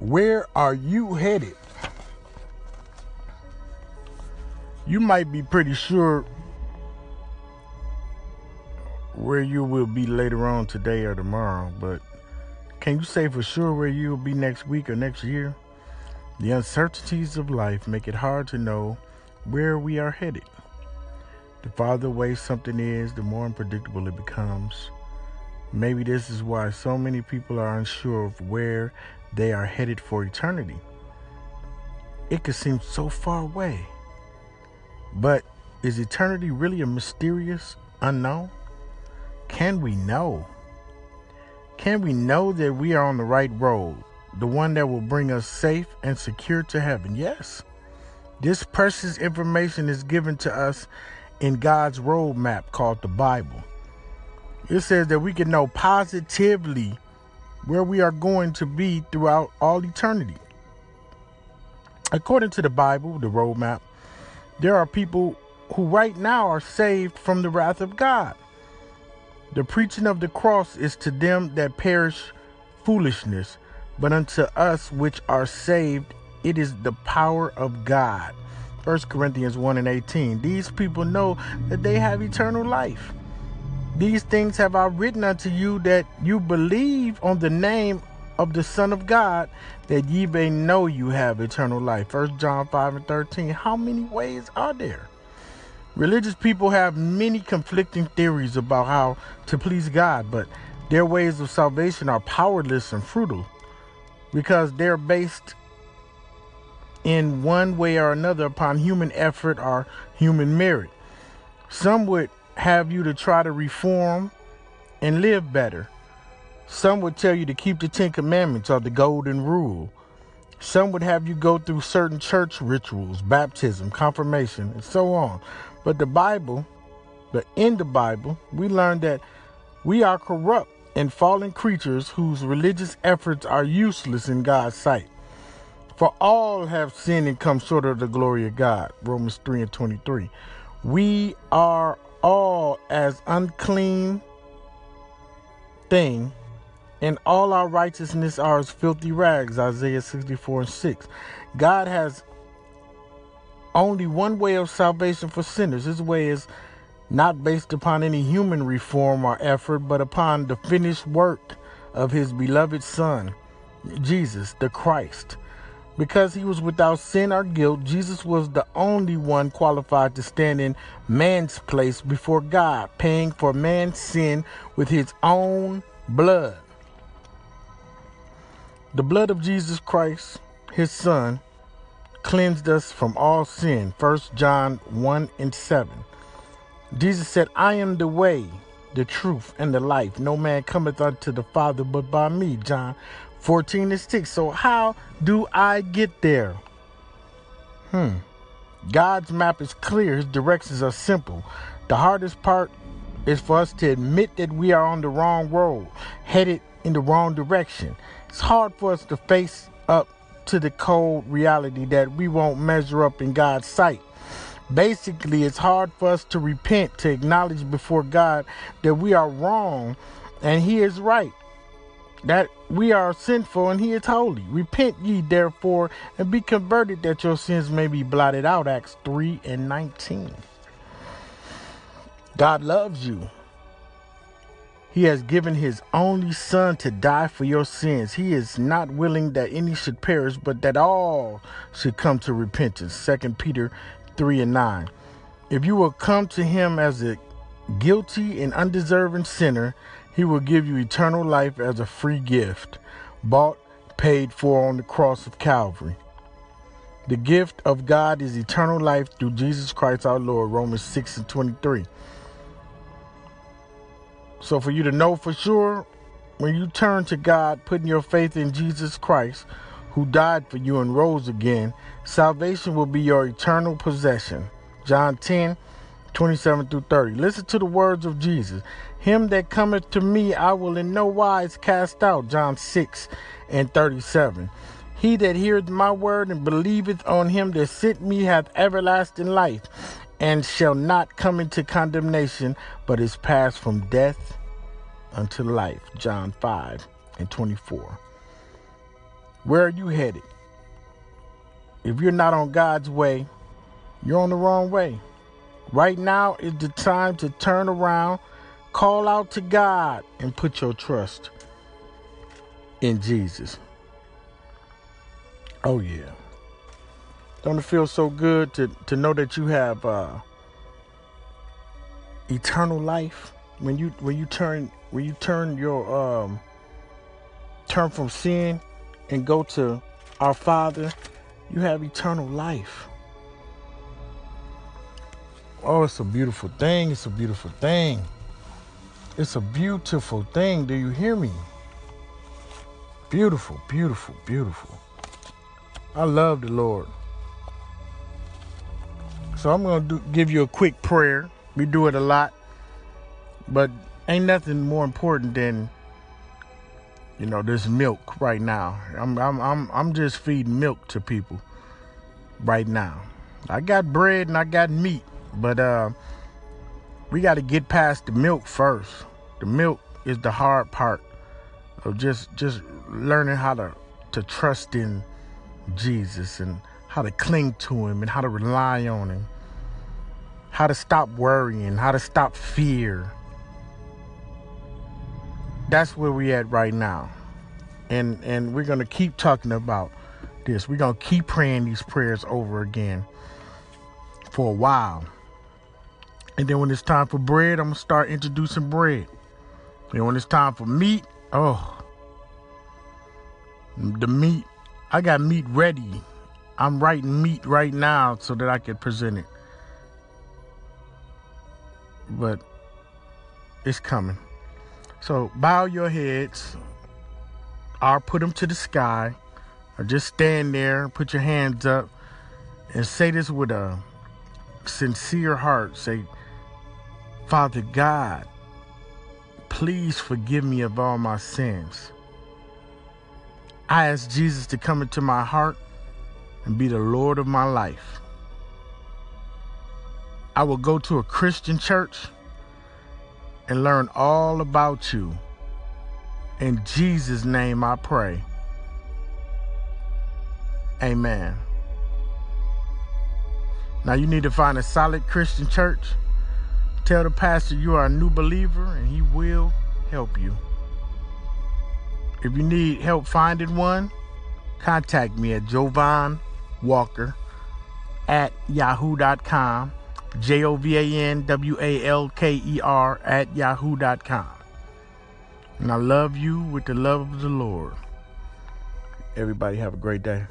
Where are you headed? You might be pretty sure where you will be later on today or tomorrow, but can you say for sure where you will be next week or next year? The uncertainties of life make it hard to know where we are headed. The farther away something is, the more unpredictable it becomes. Maybe this is why so many people are unsure of where they are headed for eternity. It could seem so far away. But is eternity really a mysterious unknown? Can we know? Can we know that we are on the right road, the one that will bring us safe and secure to heaven? Yes. This precious information is given to us in God's roadmap called the Bible. It says that we can know positively where we are going to be throughout all eternity. According to the Bible, the roadmap, there are people who right now are saved from the wrath of God. The preaching of the cross is to them that perish foolishness, but unto us which are saved, it is the power of God. 1 Corinthians 1 and 18. These people know that they have eternal life. These things have I written unto you that you believe on the name of the Son of God, that ye may know you have eternal life. 1 John 5 and 13. How many ways are there? Religious people have many conflicting theories about how to please God, but their ways of salvation are powerless and futile because they're based in one way or another upon human effort or human merit. Some would have you to try to reform and live better. Some would tell you to keep the Ten Commandments or the Golden Rule. Some would have you go through certain church rituals, baptism, confirmation, and so on. But the Bible, but in the Bible, we learn that we are corrupt and fallen creatures whose religious efforts are useless in God's sight. For all have sinned and come short of the glory of God. Romans 3 and 23. We are all as unclean thing, and all our righteousness are as filthy rags. Isaiah 64 and 6. God has only one way of salvation for sinners. His way is not based upon any human reform or effort, but upon the finished work of his beloved Son, Jesus, the Christ. Because he was without sin or guilt, Jesus was the only one qualified to stand in man's place before God, paying for man's sin with his own blood. The blood of Jesus Christ, his son, cleansed us from all sin. 1 John 1 and 7. Jesus said, I am the way, the truth, and the life. No man cometh unto the Father but by me. John 14 is 6. So, how do I get there? Hmm. God's map is clear, His directions are simple. The hardest part is for us to admit that we are on the wrong road, headed in the wrong direction. It's hard for us to face up to the cold reality that we won't measure up in God's sight. Basically, it's hard for us to repent, to acknowledge before God that we are wrong and He is right that we are sinful and he is holy. Repent ye therefore and be converted that your sins may be blotted out. Acts 3 and 19. God loves you. He has given his only son to die for your sins. He is not willing that any should perish, but that all should come to repentance. 2 Peter 3 and 9. If you will come to him as a guilty and undeserving sinner, he will give you eternal life as a free gift, bought, paid for on the cross of Calvary. The gift of God is eternal life through Jesus Christ our Lord, Romans 6 and 23. So, for you to know for sure, when you turn to God, putting your faith in Jesus Christ, who died for you and rose again, salvation will be your eternal possession. John 10 27 through 30. Listen to the words of Jesus. Him that cometh to me, I will in no wise cast out. John 6 and 37. He that heareth my word and believeth on him that sent me hath everlasting life, and shall not come into condemnation, but is passed from death unto life. John 5 and 24. Where are you headed? If you're not on God's way, you're on the wrong way. Right now is the time to turn around, call out to God, and put your trust in Jesus. Oh, yeah. Don't it feel so good to, to know that you have uh, eternal life when you when you turn when you turn your um turn from sin and go to our Father, you have eternal life. Oh, it's a beautiful thing. It's a beautiful thing. It's a beautiful thing. Do you hear me? Beautiful, beautiful, beautiful. I love the Lord. So I'm going to give you a quick prayer. We do it a lot, but ain't nothing more important than you know this milk right now. I'm I'm I'm I'm just feeding milk to people right now. I got bread and I got meat, but uh we got to get past the milk first. The milk is the hard part of just just learning how to to trust in Jesus and how to cling to him and how to rely on him. How to stop worrying, how to stop fear. That's where we at right now. And and we're going to keep talking about this. We're going to keep praying these prayers over again for a while. And then when it's time for bread, I'm to start introducing bread. And when it's time for meat, oh, the meat, I got meat ready. I'm writing meat right now so that I can present it. But it's coming. So bow your heads or put them to the sky or just stand there, put your hands up and say this with a sincere heart. Say, Father God, please forgive me of all my sins. I ask Jesus to come into my heart and be the Lord of my life. I will go to a Christian church and learn all about you. In Jesus' name I pray. Amen. Now you need to find a solid Christian church. Tell the pastor you are a new believer and he will help you. If you need help finding one, contact me at Jovan Walker at yahoo.com. J O V A N W A L K E R at yahoo.com. And I love you with the love of the Lord. Everybody have a great day.